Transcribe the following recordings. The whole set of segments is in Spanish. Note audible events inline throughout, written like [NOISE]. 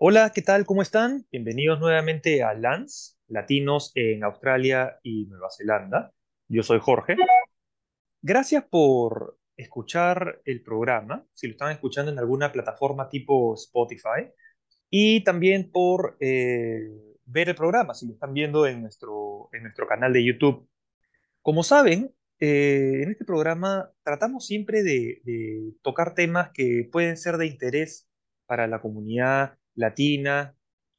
Hola, ¿qué tal? ¿Cómo están? Bienvenidos nuevamente a LANS, Latinos en Australia y Nueva Zelanda. Yo soy Jorge. Gracias por escuchar el programa, si lo están escuchando en alguna plataforma tipo Spotify, y también por eh, ver el programa, si lo están viendo en nuestro, en nuestro canal de YouTube. Como saben, eh, en este programa tratamos siempre de, de tocar temas que pueden ser de interés para la comunidad latina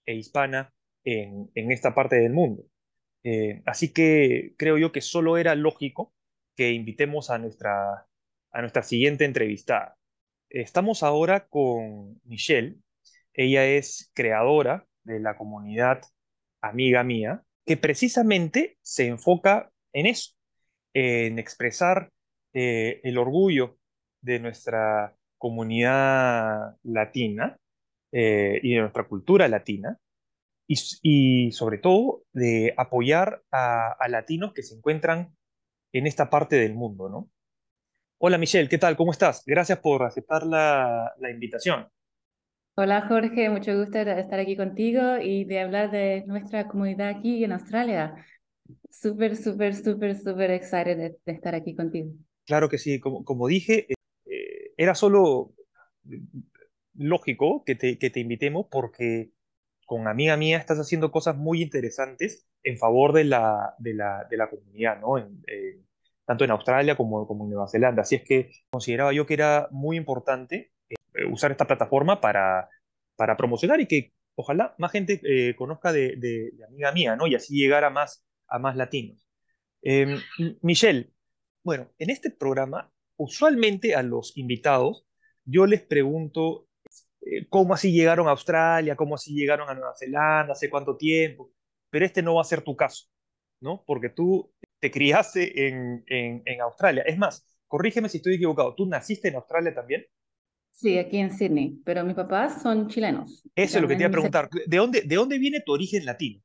e hispana en, esta parte del mundo. Eh, así que creo yo que solo era lógico que invitemos a nuestra, a nuestra siguiente entrevistada. Estamos ahora con Michelle. Ella es creadora de la comunidad Amiga Mía, que precisamente se enfoca en eso, en expresar eh, el orgullo de nuestra comunidad latina eh, y de nuestra cultura latina, y, y sobre todo de apoyar a, a latinos que se encuentran en esta parte del mundo, ¿no? Hola Michelle, ¿qué tal? ¿Cómo estás? Gracias por aceptar la, la invitación. Hola Jorge, mucho gusto de estar aquí contigo y de hablar de nuestra comunidad aquí en Australia. Súper, súper, súper, súper excited de, de estar aquí contigo. Claro que sí, como, como dije, eh, eh, era solo lógico que te, que te invitemos porque con amiga mía estás haciendo cosas muy interesantes en favor de la, de la, de la comunidad, ¿no? Eh, tanto en Australia como, como en Nueva Zelanda. Así es que consideraba yo que era muy importante eh, usar esta plataforma para, para promocionar y que ojalá más gente eh, conozca de, de, amiga mía, ¿no? Y así llegar a más, a más latinos. Eh, Michelle, bueno, en este programa, usualmente a los invitados, yo les pregunto eh, cómo así llegaron a Australia, cómo así llegaron a Nueva Zelanda, hace cuánto tiempo, pero este no va a ser tu caso, ¿no? Porque tú te criaste en, en, en Australia. Es más, corrígeme si estoy equivocado, ¿tú naciste en Australia también? Sí, aquí en Sydney, pero mis papás son chilenos. Eso es lo que te iba a preguntar. ¿De dónde, de dónde viene tu origen latino?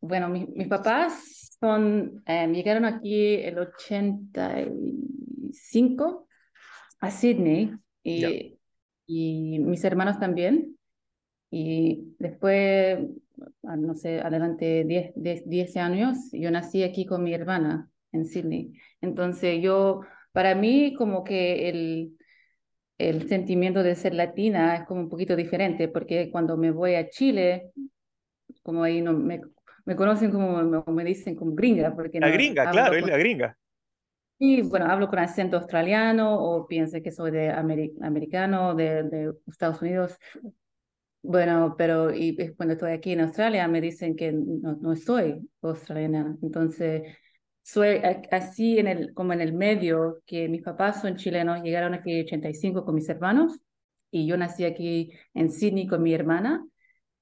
Bueno, mi, mis papás son, eh, llegaron aquí el 85 a Sydney y, y mis hermanos también. Y después, no sé, adelante 10, 10, 10 años, yo nací aquí con mi hermana en Sydney. Entonces yo, para mí como que el, el sentimiento de ser latina es como un poquito diferente, porque cuando me voy a Chile, como ahí no me, me conocen como, me, me dicen como gringa, porque La no gringa, claro, es la gringa. Y bueno, hablo con acento australiano o pienso que soy de ameri- americano, de, de Estados Unidos. Bueno, pero y es cuando estoy aquí en Australia me dicen que no, no soy australiana. Entonces, soy así en el, como en el medio, que mis papás son chilenos, llegaron aquí en el 85 con mis hermanos y yo nací aquí en Sydney con mi hermana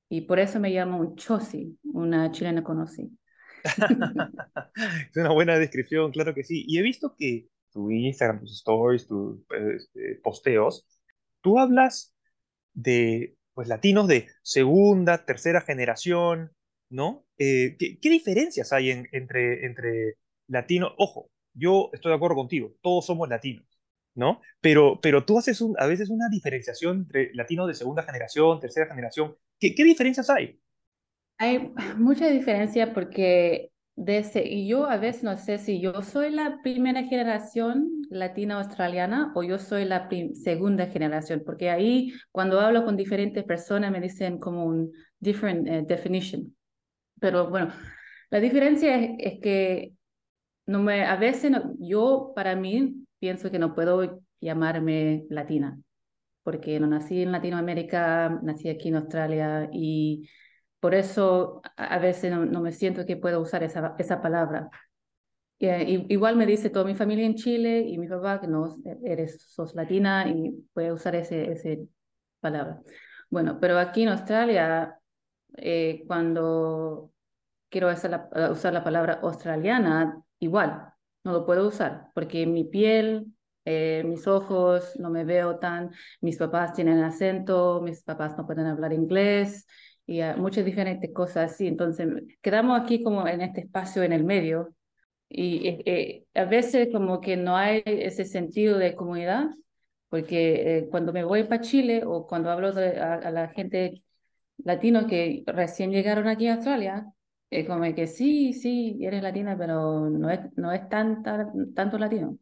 y por eso me llamo un chosi, una chilena conocí. Es una buena descripción, claro que sí. Y he visto que tu Instagram, tus stories, tus este, posteos, tú hablas de pues latinos de segunda, tercera generación, ¿no? Eh, ¿qué, qué diferencias hay en- entre, entre latinos? Ojo, yo estoy de acuerdo contigo, todos somos latinos, ¿no? Pero, pero tú haces un- a veces una diferenciación entre latinos de segunda generación, tercera generación. ¿Qué, qué diferencias hay? Hay [LAUGHS] mucha diferencia porque desde, y yo a veces no sé si yo soy la primera generación latina australiana o yo soy la segunda generación, porque ahí cuando hablo con diferentes personas me dicen como un different eh, definition. Pero bueno, la diferencia es, es que no me, a veces no- yo para mí pienso que no puedo llamarme latina, porque no nací en Latinoamérica, nací aquí en Australia y por eso a a veces no, no me siento que puedo usar esa, esa palabra. Eh, i- igual me dice toda mi familia en Chile y mi papá que no, eres, sos latina y puede usar ese, ese palabra. Bueno, pero aquí en Australia, eh, cuando quiero usar la, usar la palabra australiana, igual, no lo puedo usar, porque mi piel, eh, mis ojos, no me veo tan, mis papás tienen acento, mis papás no pueden hablar inglés y uh, muchas diferentes cosas así. Entonces, quedamos aquí como en este espacio en el medio y eh, eh, a veces como que no hay ese sentido de comunidad, porque eh, cuando me voy para Chile o cuando hablo de, a, a la gente latinos que recién llegaron aquí a Australia, es como que sí, sí, eres latina, pero no es, no es tan, tanto latino.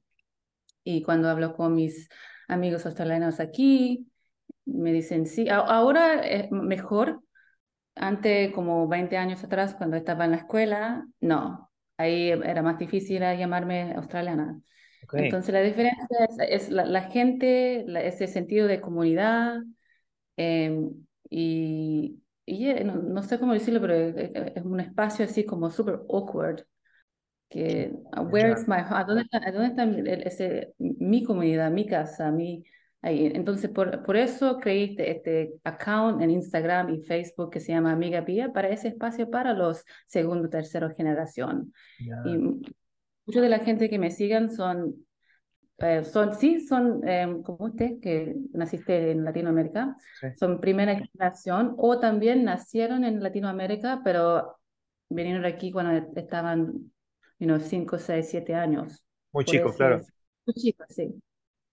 Y cuando hablo con mis amigos australianos aquí, me dicen, sí, ahora es mejor. Antes, como 20 años atrás, cuando estaba en la escuela, no, ahí era más difícil llamarme australiana. Entonces la diferencia es, la, gente, ese sentido de comunidad em, y, y eh, no, sé cómo decirlo, pero es, un espacio así como súper awkward. Que, where is my ¿Dónde está, dónde está ese, mi comunidad, mi casa, mi... Ahí. Entonces, por, por eso creí este, este, account en Instagram y Facebook que se llama Amiga Pía para ese espacio para los segundo, tercero generación. Y mucha de la gente que me sigan son eh, son, sí, son em, como usted, que naciste en Latinoamérica, son primera generación o también nacieron en Latinoamérica, pero vinieron aquí cuando estaban, you 5, 6, 7 años. Muy chicos, claro. Muy chicos, sí.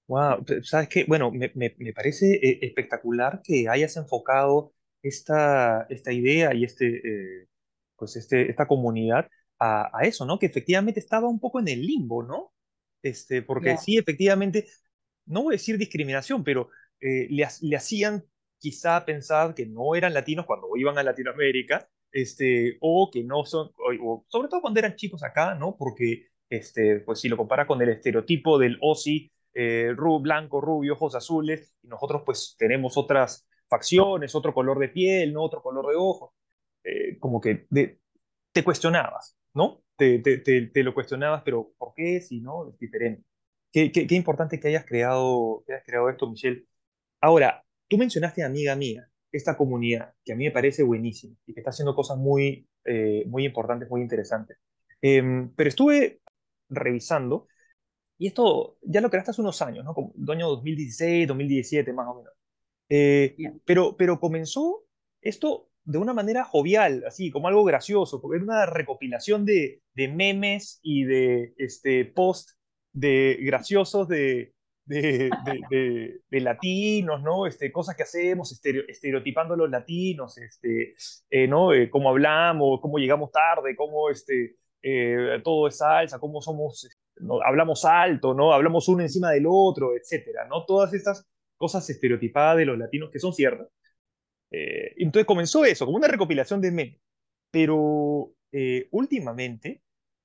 Wow, ¿sabes qué? Bueno, me, me, me parece eh, espectacular que hayas enfocado esta, esta idea y este, eh, pues este, esta comunidad a, a, eso, ¿no? Que efectivamente estaba un poco en el limbo, ¿no? Este, porque sí, efectivamente, no voy a decir discriminación, pero eh, le, le, hacían quizá pensar que no eran latinos cuando iban a Latinoamérica, este, o que no son, o, sobre todo cuando eran chicos acá, ¿no? Porque, este, pues si lo compara con el estereotipo del Aussie, eh, blanco, rubio, ojos azules, y nosotros pues tenemos otras facciones, otro color de piel, ¿no? Otro color de ojos, eh, como que te cuestionabas, ¿no? te, te, lo cuestionabas, pero ¿por qué si no es diferente? Qué, qué, importante que hayas, creado, que hayas creado esto, Michelle. Ahora, tú mencionaste amiga mía, esta comunidad, que a mí me parece buenísima y que está haciendo cosas muy, eh, muy importantes, muy interesantes. Em, pero estuve revisando, y esto ya lo creaste hace unos años, ¿no? Como año 2016, 2017, más o menos. Eh, pero, pero comenzó esto de una manera jovial, así como algo gracioso, porque era una recopilación de, de memes y de este, post de graciosos de, de, de, latinos, ¿no? Este, cosas que hacemos, estereotipando a los latinos, este, eh, ¿no? Eh, cómo hablamos, cómo llegamos tarde, cómo este, eh, todo es salsa, cómo somos, ¿no? hablamos alto, ¿no? Hablamos uno encima del otro, etcétera, ¿no? Todas estas cosas estereotipadas de los latinos que son ciertas eh, entonces comenzó eso, como una recopilación de memes. Pero eh, últimamente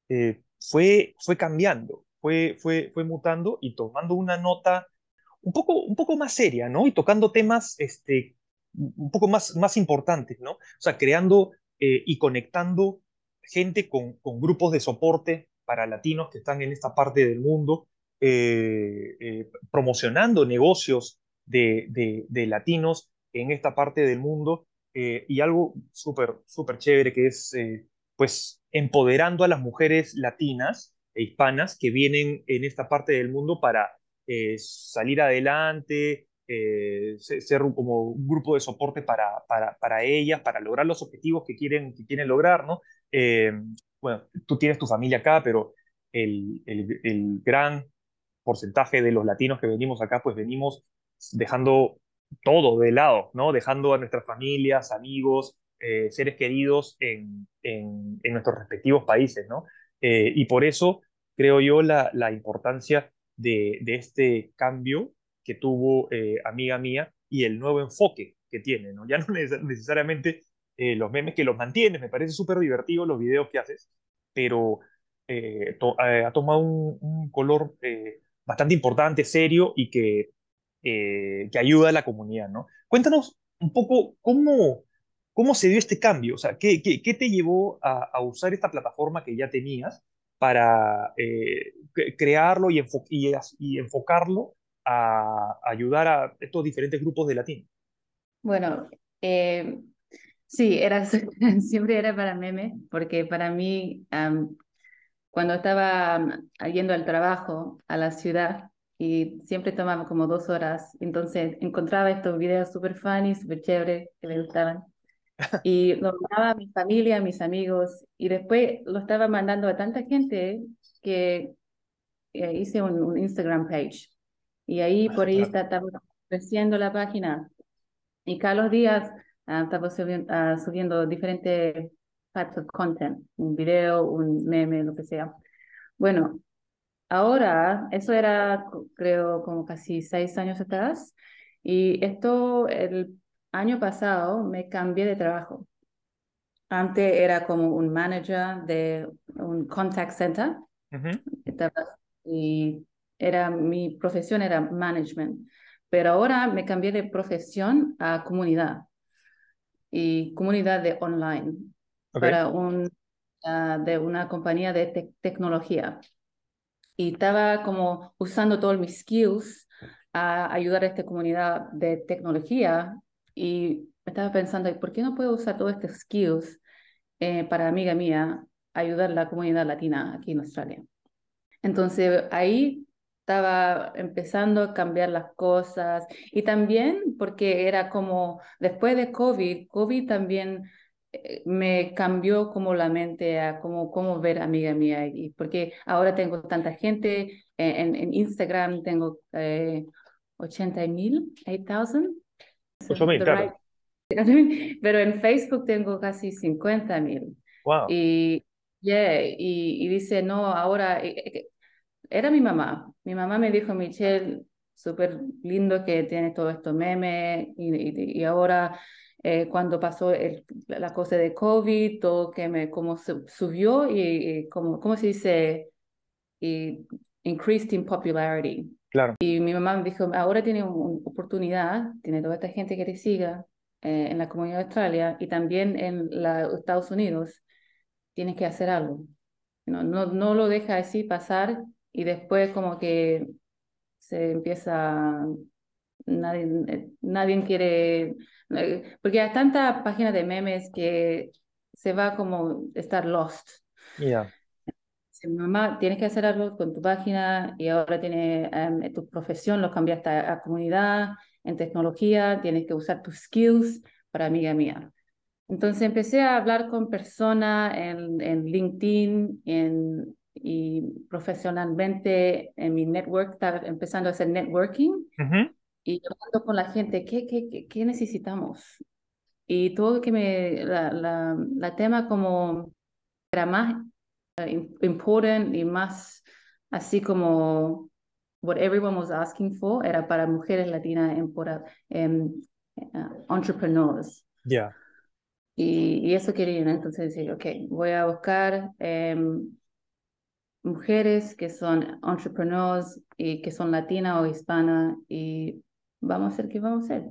eh, fue, fue cambiando, fue, fue, fue mutando y tomando una nota un poco, un poco más seria, ¿no? Y tocando temas este, un poco más, más importantes, ¿no? O sea, creando y conectando gente con, con, grupos de soporte para latinos que están en esta parte del mundo, promocionando negocios de, de, latinos en esta parte del mundo eh, y algo súper, súper chévere que es, eh, pues, empoderando a las mujeres latinas e hispanas que vienen en esta parte del mundo para eh, salir adelante, ser como un grupo de soporte para, para, para, ellas, para lograr los objetivos que quieren, que quieren lograr, ¿no? Bueno, tú tienes tu familia acá, pero el, el, el gran porcentaje de los latinos que venimos acá, pues venimos dejando todo de lado, ¿no? Dejando a nuestras familias, amigos, eh, seres queridos en, en, nuestros respectivos países, ¿no? Eh, y por eso creo yo la, la importancia de, de, este cambio que tuvo eh, amiga mía y el nuevo enfoque que tiene, ¿no? Ya no necesariamente los memes que los mantienes, me parece súper divertido los videos que haces, pero ha tomado un, color bastante importante, serio y que eh, que ayuda a la comunidad, ¿no? Cuéntanos un poco cómo, cómo se dio este cambio, o sea, ¿qué, qué, te llevó a, usar esta plataforma que ya tenías para eh, crearlo y, y, enfocarlo a, ayudar a estos diferentes grupos de latinos? Bueno, eh, sí, era, [LAUGHS] siempre era para meme, porque para mí, cuando estaba yendo al trabajo a la ciudad, y siempre tomaba como dos horas. Entonces encontraba estos videos súper funny, súper chéveres, que me gustaban. [LAUGHS] Y lo mandaba a mi familia, a mis amigos, y después lo estaba mandando a tanta gente que hice un, Instagram page. Y ahí por ahí estaba creciendo la página. Y cada los días ah, estaba subiendo, ah, subiendo diferentes types of content, un video, un meme, lo que sea. Bueno, ahora, eso era, creo, como casi seis años atrás, y esto, el año pasado, me cambié de trabajo. Antes era como un manager de un contact center y era, mi profesión era management, pero ahora me cambié de profesión a comunidad y comunidad de online para un, ah, de una compañía de tecnología. Y estaba como usando todos mis skills a ayudar a esta comunidad de tecnología y estaba pensando, ¿por qué no puedo usar todos estos skills eh, para amiga mía ayudar a la comunidad latina aquí en Australia. Entonces ahí estaba empezando a cambiar las cosas y también porque era como después de COVID, COVID también eh, me cambió como la mente a cómo, cómo ver amiga mía y porque ahora tengo tanta gente en, en Instagram tengo eh, 80 mil, 8000. claro. [LAUGHS] Pero en Facebook tengo casi 50 mil. Wow. Y, yeah, y, y, dice, no, ahora, era mi mamá. Mi mamá me dijo, Michelle, súper lindo que tiene todo esto meme y, y, ahora eh, cuando pasó el, la cosa de COVID, todo que me como subió y, como, ¿cómo se dice? Y increased in popularity. Claro. Y mi mamá me dijo, ahora tiene una oportunidad, tiene toda esta gente que te siga, eh, en la comunidad de Australia y también en los Estados Unidos, tienes que hacer algo. No, no, no lo deja así pasar y después como que se empieza, nadie, eh, nadie quiere, eh, porque hay tantas páginas de memes que se va como estar lost. Yeah. Mamá, tienes que hacer algo con tu página y ahora tiene em, tu profesión, lo cambiaste a, a comunidad en tecnología, tienes que usar tus skills para amiga mía. Entonces empecé a hablar con personas en, en LinkedIn en, y profesionalmente en mi network, estaba empezando a hacer networking y hablando con la gente, ¿qué, qué, qué necesitamos? Y todo que me, la, la, la tema como era más uh, important y más así como what everyone was asking for era para mujeres latinas en, en uh, entrepreneurs. Yeah. Y, y, eso quería, entonces decir, ok, voy a buscar um, mujeres que son entrepreneurs y que son latinas o hispanas y vamos a hacer qué vamos a hacer.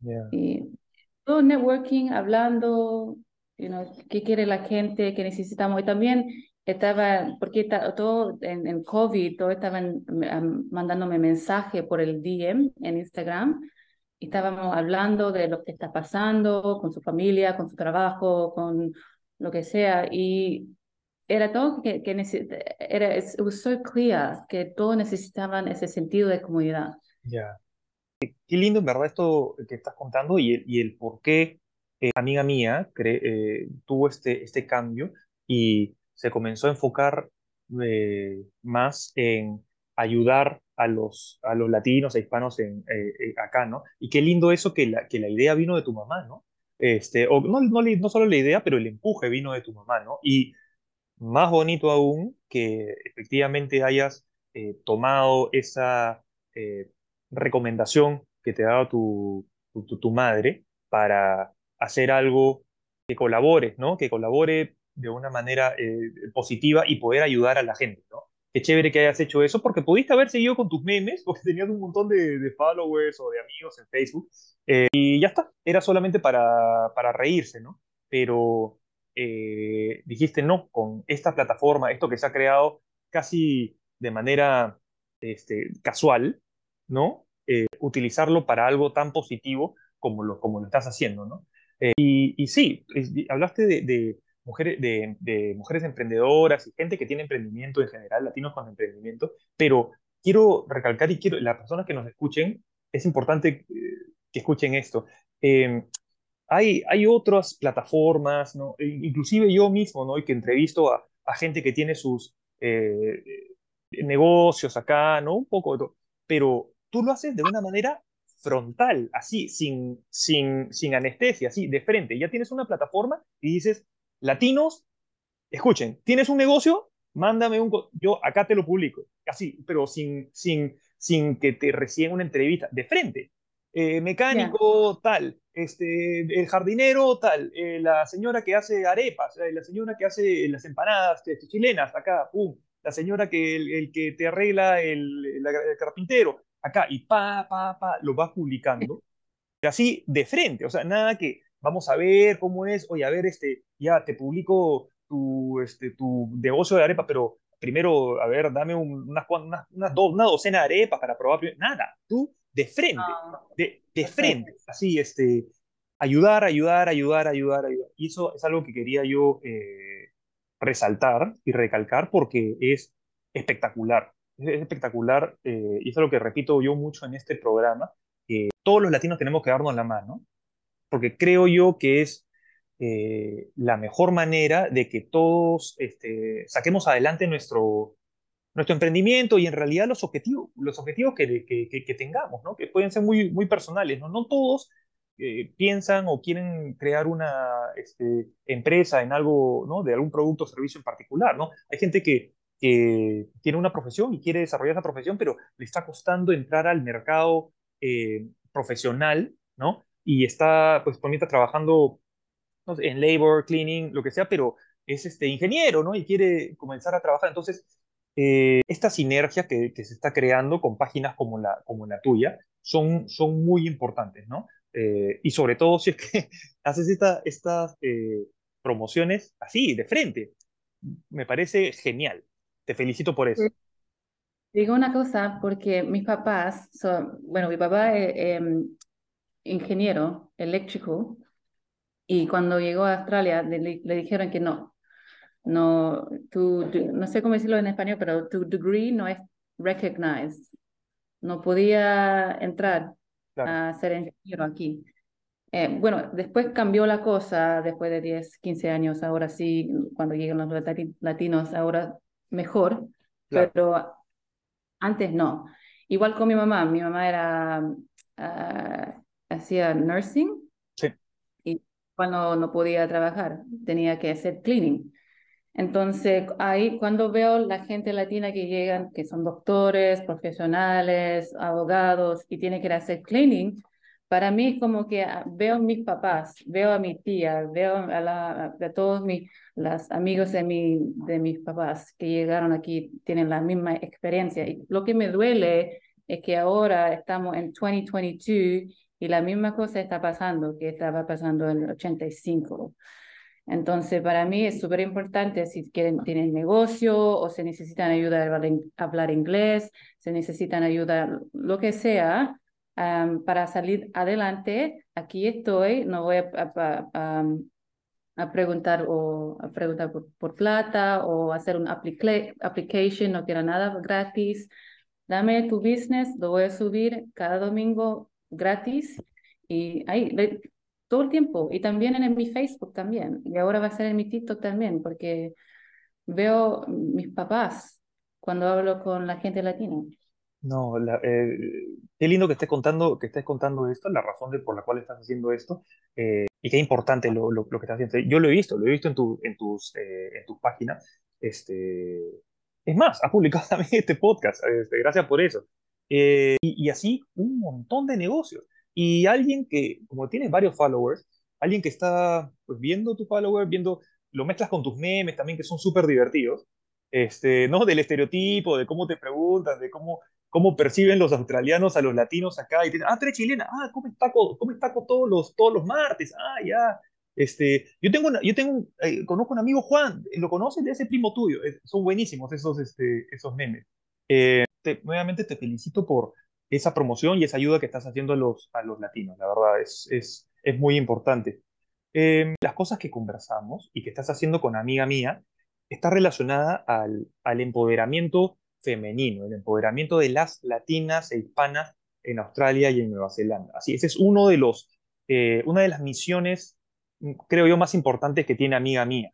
Yeah. Y todo networking, hablando, you know, qué quiere la gente, qué necesitamos. Y también estaba, porque todo en, en, COVID, todos estaban mandándome mensaje por el DM en Instagram y estábamos hablando de lo que está pasando con su familia, con su trabajo, con lo que sea. Y era todo que, que era, it was so clear que todos necesitaban ese sentido de comunidad. Ya. Qué lindo, en verdad, esto que estás contando y el, y el por qué, eh, amiga mía, eh, tuvo este, este cambio y se comenzó a enfocar eh, más en ayudar a los, a los latinos e hispanos en, eh, eh, acá, ¿no? Y qué lindo eso que la, que la idea vino de tu mamá, ¿no? Este, o no, no, no solo la idea, pero el empuje vino de tu mamá, ¿no? Y más bonito aún que efectivamente hayas tomado esa recomendación que te dado tu, tu, madre para hacer algo que colabore, ¿no? Que colabore de una manera eh, positiva y poder ayudar a la gente, ¿no? Qué chévere que hayas hecho eso, porque pudiste haber seguido con tus memes, porque tenías un montón de, de followers o de amigos en Facebook, eh, y ya está, era solamente para, para reírse, ¿no? Pero eh, dijiste, no, con esta plataforma, esto que se ha creado casi de manera este, casual, ¿no? utilizarlo para algo tan positivo como lo, como lo estás haciendo, ¿no? Y, y, sí, hablaste de mujeres, de, mujeres emprendedoras y gente que tiene emprendimiento en general, latinos con emprendimiento, pero quiero recalcar y quiero, las personas que nos escuchen, es importante eh, que escuchen esto. Em, hay, hay otras plataformas, ¿no? E inclusive yo mismo, ¿no? Y que entrevisto a, a gente que tiene sus eh, negocios acá, ¿no? Un poco, pero tú lo haces de una manera frontal, así, sin, sin, sin anestesia, así, de frente. Ya tienes una plataforma y dices, latinos, escuchen, ¿tienes un negocio? Mándame un... Yo acá te lo publico, así, pero sin, sin, sin que te reciban una entrevista, de frente. Eh, mecánico tal, este, el jardinero tal, eh, la señora que hace arepas, eh, la señora que hace las empanadas chilenas, acá, pum, la señora que el, que te arregla el, el, carpintero, acá, y pa, pa, pa, lo vas publicando, así de frente, o sea, nada que vamos a ver cómo es, oye, a ver, este, ya te publico tu, este, tu negocio de arepa, pero primero, a ver, dame unas, unas, una docena de arepas para probar, nada, tú de frente, ah, de, de frente, así, este, ayudar, ayudar, ayudar, ayudar, ayudar. Y eso es algo que quería yo eh, resaltar y recalcar porque es espectacular, es espectacular, eh, y eso es lo que repito yo mucho en este programa, que todos los latinos tenemos que darnos la mano, porque creo yo que es eh, la mejor manera de que todos este, saquemos adelante nuestro, nuestro emprendimiento y en realidad los objetivos, los objetivos que, que, tengamos, ¿no? que pueden ser muy, muy personales. No, no todos eh, piensan o quieren crear una este, empresa en algo, ¿no? de algún producto o servicio en particular. ¿no? Hay gente que, que tiene una profesión y quiere desarrollar esa profesión, pero le está costando entrar al mercado eh, profesional, ¿no? Y está, pues, por mientras trabajando en labor, cleaning, lo que sea, pero es este ingeniero, ¿no? Y quiere comenzar a trabajar. Entonces, eh, esta sinergia que, se está creando con páginas como la, como la tuya son, muy importantes, ¿no? Eh, y sobre todo si es que [LAUGHS] haces esta, estas eh, promociones así, de frente. Me parece genial. Te felicito por eso. Digo una cosa, porque mis papás son, bueno, mi papá es em, ingeniero eléctrico y cuando llegó a Australia le dijeron que no, no, tu, no sé cómo decirlo en español, pero tu degree no es recognized. No podía entrar a ser ingeniero aquí. Eh, bueno, después cambió la cosa, después de 10, 15 años, ahora sí, cuando llegan los latinos, ahora mejor, pero antes no. Igual con mi mamá, mi mamá era, ah, hacía nursing sí. y cuando no podía trabajar, tenía que hacer cleaning. Entonces, ahí cuando veo la gente latina que llegan, que son doctores, profesionales, abogados y tienen que hacer cleaning, para mí como que ah, veo a mis papás, veo a mi tía, veo a, a todos mis los amigos de, mi, de mis papás que llegaron aquí, tienen la misma experiencia. Y lo que me duele es que ahora estamos en 2022 y la misma cosa está pasando que estaba pasando en el 85. Entonces, para mí es súper importante si quieren, tienen negocio o se necesitan ayuda a hablar inglés, se necesitan ayuda, lo que sea, para salir adelante. Aquí estoy, no voy a, a, preguntar o preguntar por, plata o hacer un application, no quiero nada gratis. Dame tu business, lo voy a subir cada domingo gratis y ahí todo el tiempo y también en, mi Facebook también y ahora va a ser en mi TikTok también porque veo mis papás cuando hablo con la gente latina. No, eh, qué lindo que estés contando, que estés contando esto, la razón de, por la cual estás haciendo esto, eh, y qué importante lo, lo, que estás haciendo. Yo lo he visto, lo he visto en, tu, en, tus, eh, en tus páginas. Este, es más, has publicado [LAUGHS] también este podcast, este, gracias por eso. y, y, así un montón de negocios. Y alguien que, como tienes varios followers, alguien que está pues, viendo tu follower, viendo, lo mezclas con tus memes también, que son súper divertidos, este, ¿no? Del estereotipo, de cómo te preguntan, de cómo, cómo perciben los australianos a los latinos acá, y te ah, tú eres chilena, ah, ¿cómo taco, cómo taco todos los, todos los martes? Ah, ya. Este, yo tengo, una, yo tengo, eh, conozco un amigo Juan, ¿lo conoces de ese primo tuyo? son buenísimos esos, este, esos memes. Eh, nuevamente te felicito por, esa promoción y esa ayuda que estás haciendo a los, a los latinos. La verdad, es, es, es muy importante. Em, las cosas que conversamos y que estás haciendo con amiga mía está relacionada al, al empoderamiento femenino, el empoderamiento de las latinas e hispanas en Australia y en Nueva Zelanda. Así, ese es uno de los, eh, una de las misiones, mm, creo yo, más importantes que tiene amiga mía,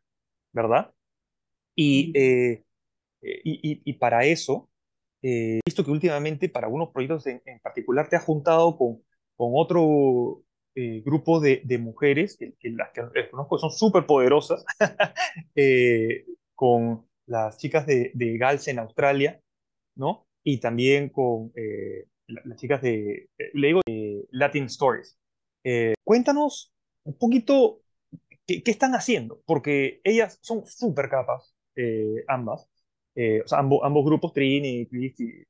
¿verdad? Y, eh, eh, y, y, para eso, He visto que últimamente para algunos proyectos en, particular te has juntado con, con otro eh, grupo de, de mujeres, que, que las que conozco son súper poderosas, [LAUGHS] eh, con las chicas de, de Gals en Australia, ¿no? Y también con eh, las chicas de, le digo, Latin Stories. cuéntanos un poquito qué, qué, están haciendo, porque ellas son súper capas, ambas, o sea, ambos, ambos grupos, Trini, y, y,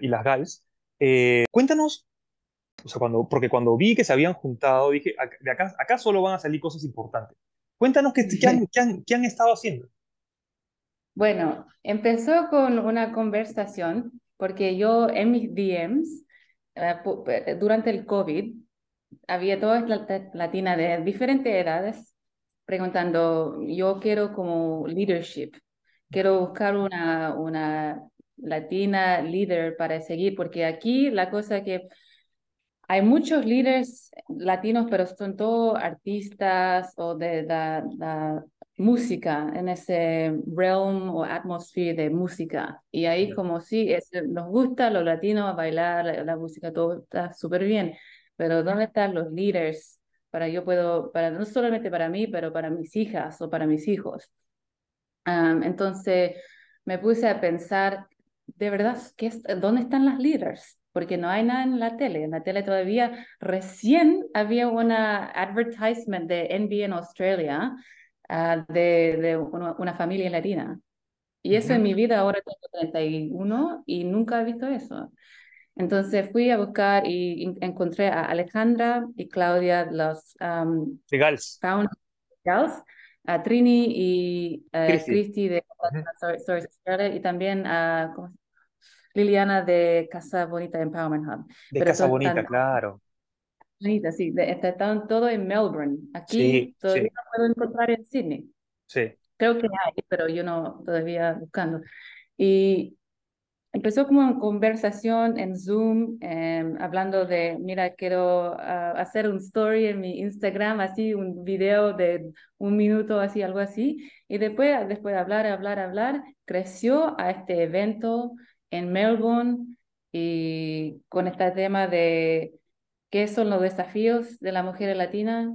y las Gals. cuéntanos o sea, cuando, porque cuando vi que se habían juntado, dije, de acá, acá solo van a salir cosas importantes. Cuéntanos qué, qué, han, qué, han, qué han estado haciendo. Bueno, empezó con una conversación, porque yo en mis DMs, uh, durante el COVID, había todas latinas de diferentes edades preguntando, yo quiero como leadership, quiero buscar una, una latina líder para seguir, porque aquí la cosa que hay muchos líderes latinos, pero son todos artistas o de la, música, en ese realm o atmosphere de música. Y ahí como sí, es, nos gusta los latinos bailar la, música, todo está súper bien, pero ¿dónde están los líderes? Para yo puedo, para no solamente para mí, pero para mis hijas o para mis hijos. Entonces me puse a pensar, de verdad, ¿qué ¿dónde están las líderes? porque no hay nada en la tele. En la tele todavía recién había una advertisement de NBA en Australia uh, de, de una, una, familia latina. Y eso uh -huh. en mi vida ahora tengo 31 y nunca he visto eso. Entonces fui a buscar y encontré a Alejandra y Claudia, los um, de Gals. Gals, a Trini y uh, Christy de uh -huh. y también a ¿cómo Liliana de Casa Bonita Empowerment Hub. De Pero Casa Bonita, están, claro. Bonita, sí, de, están todo en Melbourne. Aquí sí, todavía sí. no puedo encontrar en Sydney. Sí. Creo que hay, pero yo no todavía buscando. Y empezó como una conversación en Zoom, eh, hablando de, mira, quiero uh, hacer un story en mi Instagram, así, un video de un minuto, así, algo así. Y después, después de hablar, hablar, hablar, creció a este evento en Melbourne y con este tema de qué son los desafíos de la mujer latina,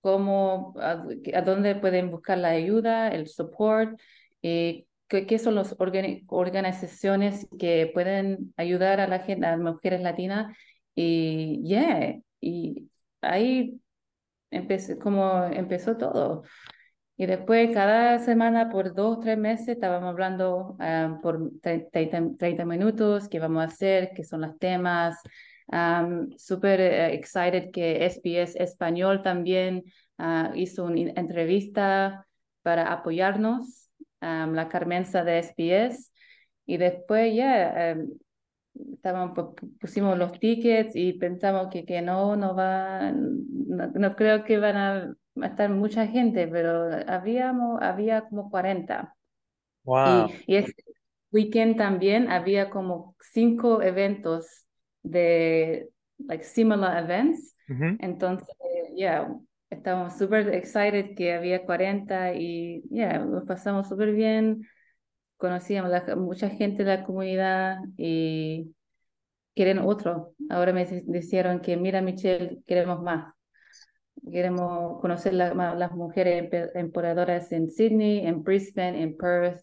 cómo, a, a dónde pueden buscar la ayuda, el support, y qué, qué son las organi organizaciones que pueden ayudar a, la gente, a las mujeres latinas. Y yeah, y ahí empecé, como empezó todo. Y después cada semana por dos, tres meses estábamos hablando um, por 30, 30, minutos, qué vamos a hacer, qué son los temas. Um, Súper uh, excited que SBS Español también uh, hizo una entrevista para apoyarnos, um, la Carmenza de SBS. Y después ya yeah, estábamos, pusimos los tickets y pensamos que, que no, no va, no, no creo que van a estar mucha gente, pero habíamos, había como 40. Wow. Y, y este weekend también había como cinco eventos de, like, similar events. Uh -huh. Entonces, yeah, estábamos súper excited que había 40 y, yeah, nos pasamos súper bien. Conocíamos mucha gente de la comunidad y quieren otro. Ahora me dijeron que, mira, Michelle, queremos más. Queremos conocer la, las mujeres emprendedoras en Sydney, en Brisbane, en Perth.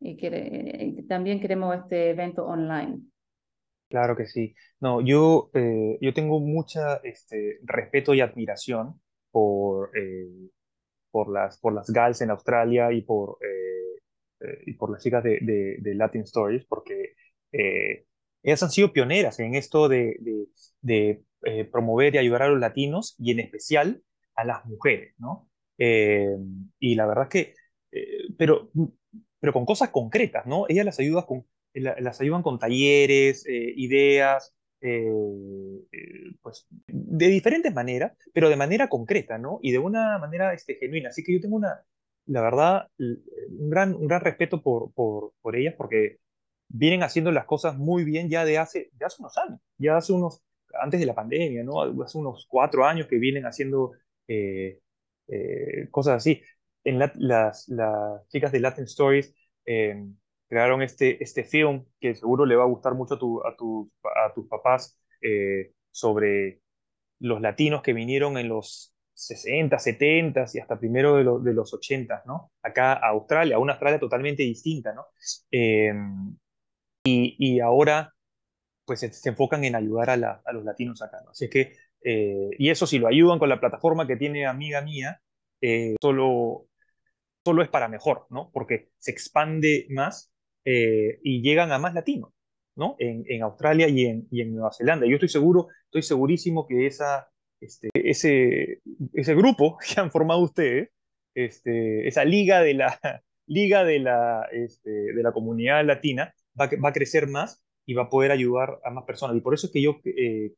Y, quiere, también queremos este evento online. Claro que sí. No, yo, eh, yo tengo mucha este, respeto y admiración por, eh, por, las, por las GALs en Australia y por, eh, eh y por las chicas de, de, Latin Stories, porque ellas han sido pioneras en esto de, de, de promover y ayudar a los latinos y en especial a las mujeres, ¿no? Y la verdad es que, pero, pero con cosas concretas, ¿no? Ellas las, ayudan con, las ayudan con talleres, ideas, pues de diferentes maneras, pero de manera concreta, ¿no? Y de una manera este, genuina. Así que yo tengo una, la verdad, un gran, un gran respeto por, por, por ellas porque vienen haciendo las cosas muy bien ya de hace, de hace unos años, ya hace unos, antes de la pandemia, ¿no? Hace unos cuatro años que vienen haciendo eh, eh, cosas así. En la, las, las, chicas de Latin Stories eh, crearon este, este film que seguro le va a gustar mucho a, tu, a, tu, a tus papás eh, sobre los latinos que vinieron en los 60, 70 y hasta primero de, de los 80, ¿no? Acá a Australia, a una Australia totalmente distinta, ¿no? Em, y, y, ahora, pues se, enfocan en ayudar a, a, los latinos acá, ¿no? Así que, eh, y eso si lo ayudan con la plataforma que tiene amiga mía, eh, solo, solo es para mejor, ¿no? Porque se expande más eh, y llegan a más latinos, ¿no? En, en Australia y en, y en Nueva Zelanda. Yo estoy seguro, estoy segurísimo que esa este, ese, ese grupo [LAUGHS] que han formado ustedes, este, esa liga de la, [LAUGHS] liga de la, este, de la comunidad latina, va, va, a crecer más y va a poder ayudar a más personas. Y por eso es que yo eh,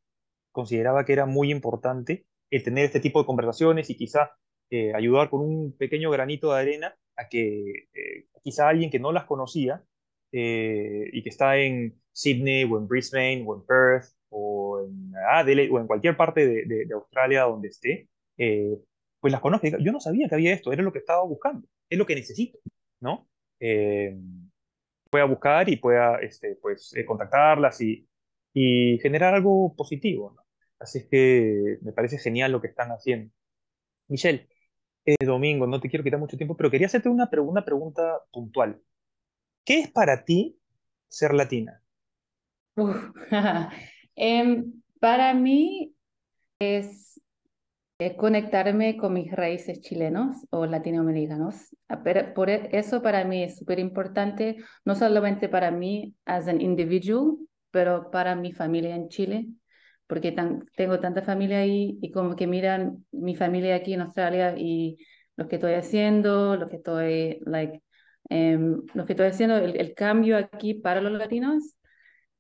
consideraba que era muy importante el tener este tipo de conversaciones y quizá eh, ayudar con un pequeño granito de arena a que eh, quizá alguien que no las conocía y que está en Sydney o en Brisbane o en Perth o en Adelaide o en cualquier parte de, Australia donde esté, eh, pues las conozca. Yo no sabía que había esto, era lo que estaba buscando, es lo que necesito, ¿no? Eh, pueda buscar y pueda este, pues, eh, contactarlas y, y, generar algo positivo. Así es que me parece genial lo que están haciendo. Michelle, domingo, no te quiero quitar mucho tiempo, pero quería hacerte una, una pregunta puntual. ¿Qué es para ti ser latina? [LAUGHS] Em, para mí es eh, conectarme con mis raíces chilenos o latinoamericanos. Ah, por e, eso para mí es súper importante, no solamente para mí as an individual, pero para mi familia en Chile, porque tengo tanta familia ahí y como que miran mi familia aquí en Australia y lo que estoy haciendo, lo que estoy, like, em, lo que estoy haciendo, el, el cambio aquí para los latinos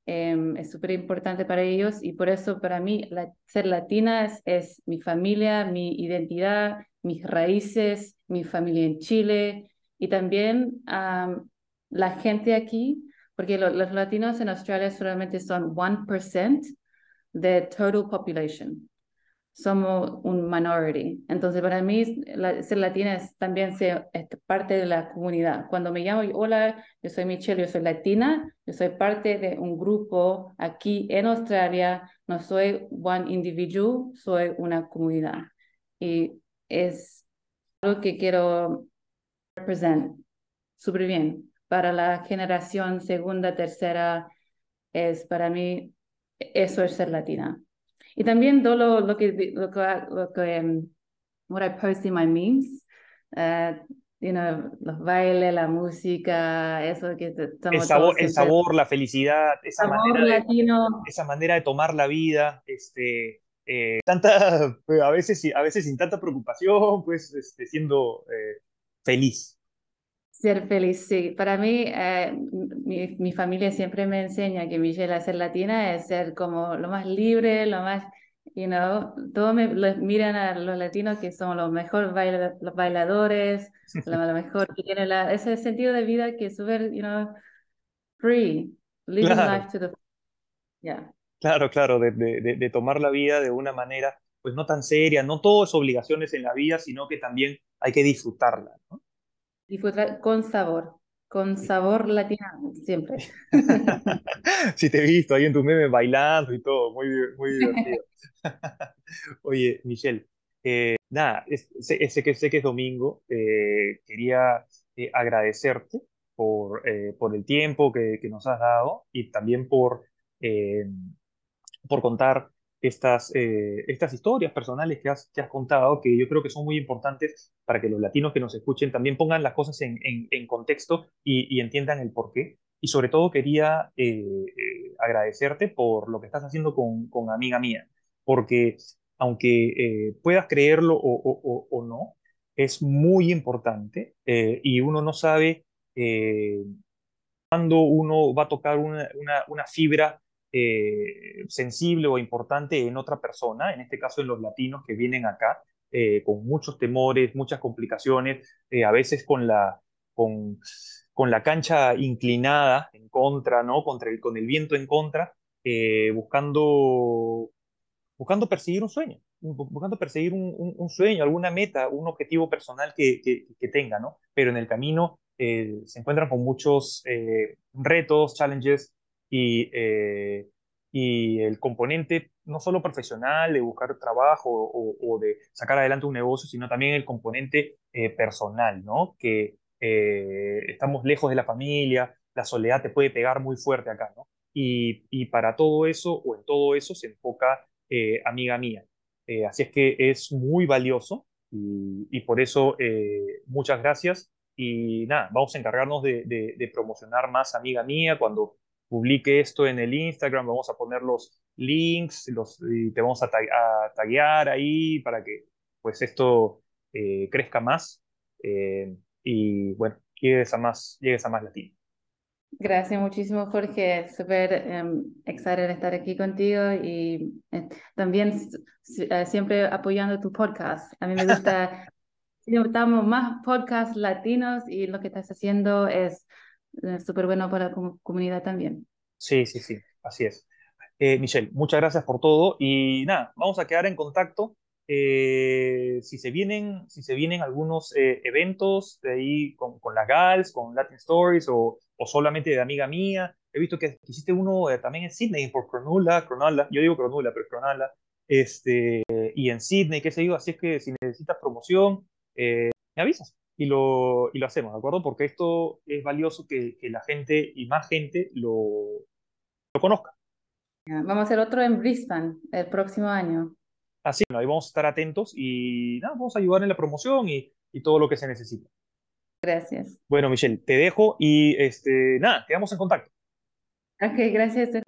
Em, es súper importante para ellos y por eso para mí ser latina es, mi familia, mi identidad, mis raíces, mi familia en Chile y también la gente aquí, porque los latinos en Australia solamente son 1% de total population somos un minority. Entonces, para mí, ser latina es también ser parte de la comunidad. Cuando me llamo, hola, yo soy Michelle, yo soy latina, yo soy parte de un grupo aquí en Australia, no soy one individual, soy una comunidad. Y es algo que quiero representar súper bien. Para la generación segunda, tercera, es para mí, eso es ser latina. Y también todo lo, lo que, lo que, lo que um, what I post in my memes, uh, you know, los bailes, la música, eso que el sabor, el sabor, la felicidad, esa manera, de, esa manera de tomar la vida, este, eh, tanta, [LAUGHS] a veces, a veces sin tanta preocupación, pues, este, siendo eh, feliz. Ser feliz, sí. Para mí, eh, mi, mi, familia siempre me enseña que Michelle, ser latina es ser como lo más libre, lo más, you know, todos me, miran a los latinos que son los mejores los bailadores, lo, [LAUGHS] mejor que tienen la, ese sentido de vida que es súper, you know, free, living life to the... Yeah. Claro, claro, de, de, de, tomar la vida de una manera, pues no tan seria, no todo es obligaciones en la vida, sino que también hay que disfrutarla, ¿no? Disfrutar con sabor, con sabor latino, siempre. [LAUGHS] [LAUGHS] sí, te he visto ahí en tus memes bailando y todo, muy, muy divertido. [LAUGHS] Oye, Michelle, eh, nada, sé, que, sé que es domingo, eh, quería eh, agradecerte por, por el tiempo que, que, nos has dado y también por, por contar estas, eh, estas historias personales que has, que has contado, que yo creo que son muy importantes para que los latinos que nos escuchen también pongan las cosas en, en, contexto y, entiendan el por qué. Y sobre todo quería eh, eh, agradecerte por lo que estás haciendo con, con amiga mía, porque aunque puedas creerlo o, o, o, no, es muy importante y uno no sabe cuándo uno va a tocar una, una fibra eh, sensible o importante en otra persona, en este caso en los latinos que vienen acá, eh, con muchos temores, muchas complicaciones, eh, a veces con la, con, con, la cancha inclinada en contra, ¿no? Contra el, con el viento en contra, buscando, buscando perseguir un sueño, buscando perseguir un, un, sueño, alguna meta, un objetivo personal que, que, que tenga, ¿no? Pero en el camino se encuentran con muchos retos, challenges, y, eh, y el componente no solo profesional de buscar trabajo o, de sacar adelante un negocio, sino también el componente eh, personal, ¿no? Que eh, estamos lejos de la familia, la soledad te puede pegar muy fuerte acá, ¿no? Y, para todo eso o en todo eso se enfoca eh, Amiga Mía. así es que es muy valioso y, por eso muchas gracias. Y nada, vamos a encargarnos de, de promocionar más Amiga Mía cuando publique esto en el Instagram, vamos a poner los links los, y te vamos a, taguear ahí para que pues esto eh, crezca más eh, y bueno, llegues a más, llegues a más latino. Gracias muchísimo, Jorge. Súper um, excited estar aquí contigo y eh, también siempre apoyando tu podcast. A mí me gusta, [LAUGHS] estamos más podcasts latinos y lo que estás haciendo es súper bueno para la comunidad también. Sí, sí, sí, así es. Eh, Michelle, muchas gracias por todo y nada, vamos a quedar en contacto. Eh, si, se vienen, si se vienen algunos eh, eventos de ahí con, con las GALS, con Latin Stories o, o, solamente de amiga mía, he visto que hiciste uno también en Sydney por Cronula, Cronala, yo digo Cronula, pero Cronala, este, y en Sydney, qué sé yo, así es que si necesitas promoción, me avisas y lo, y lo hacemos, ¿de acuerdo? Porque esto es valioso que, que la gente y más gente lo, lo conozca. Vamos a hacer otro en Brisbane el próximo año. Así, bueno, ahí vamos a estar atentos y nada, vamos a ayudar en la promoción y, y todo lo que se necesita. Gracias. Bueno, Michelle, te dejo y este, nada, quedamos en contacto. Ok, gracias.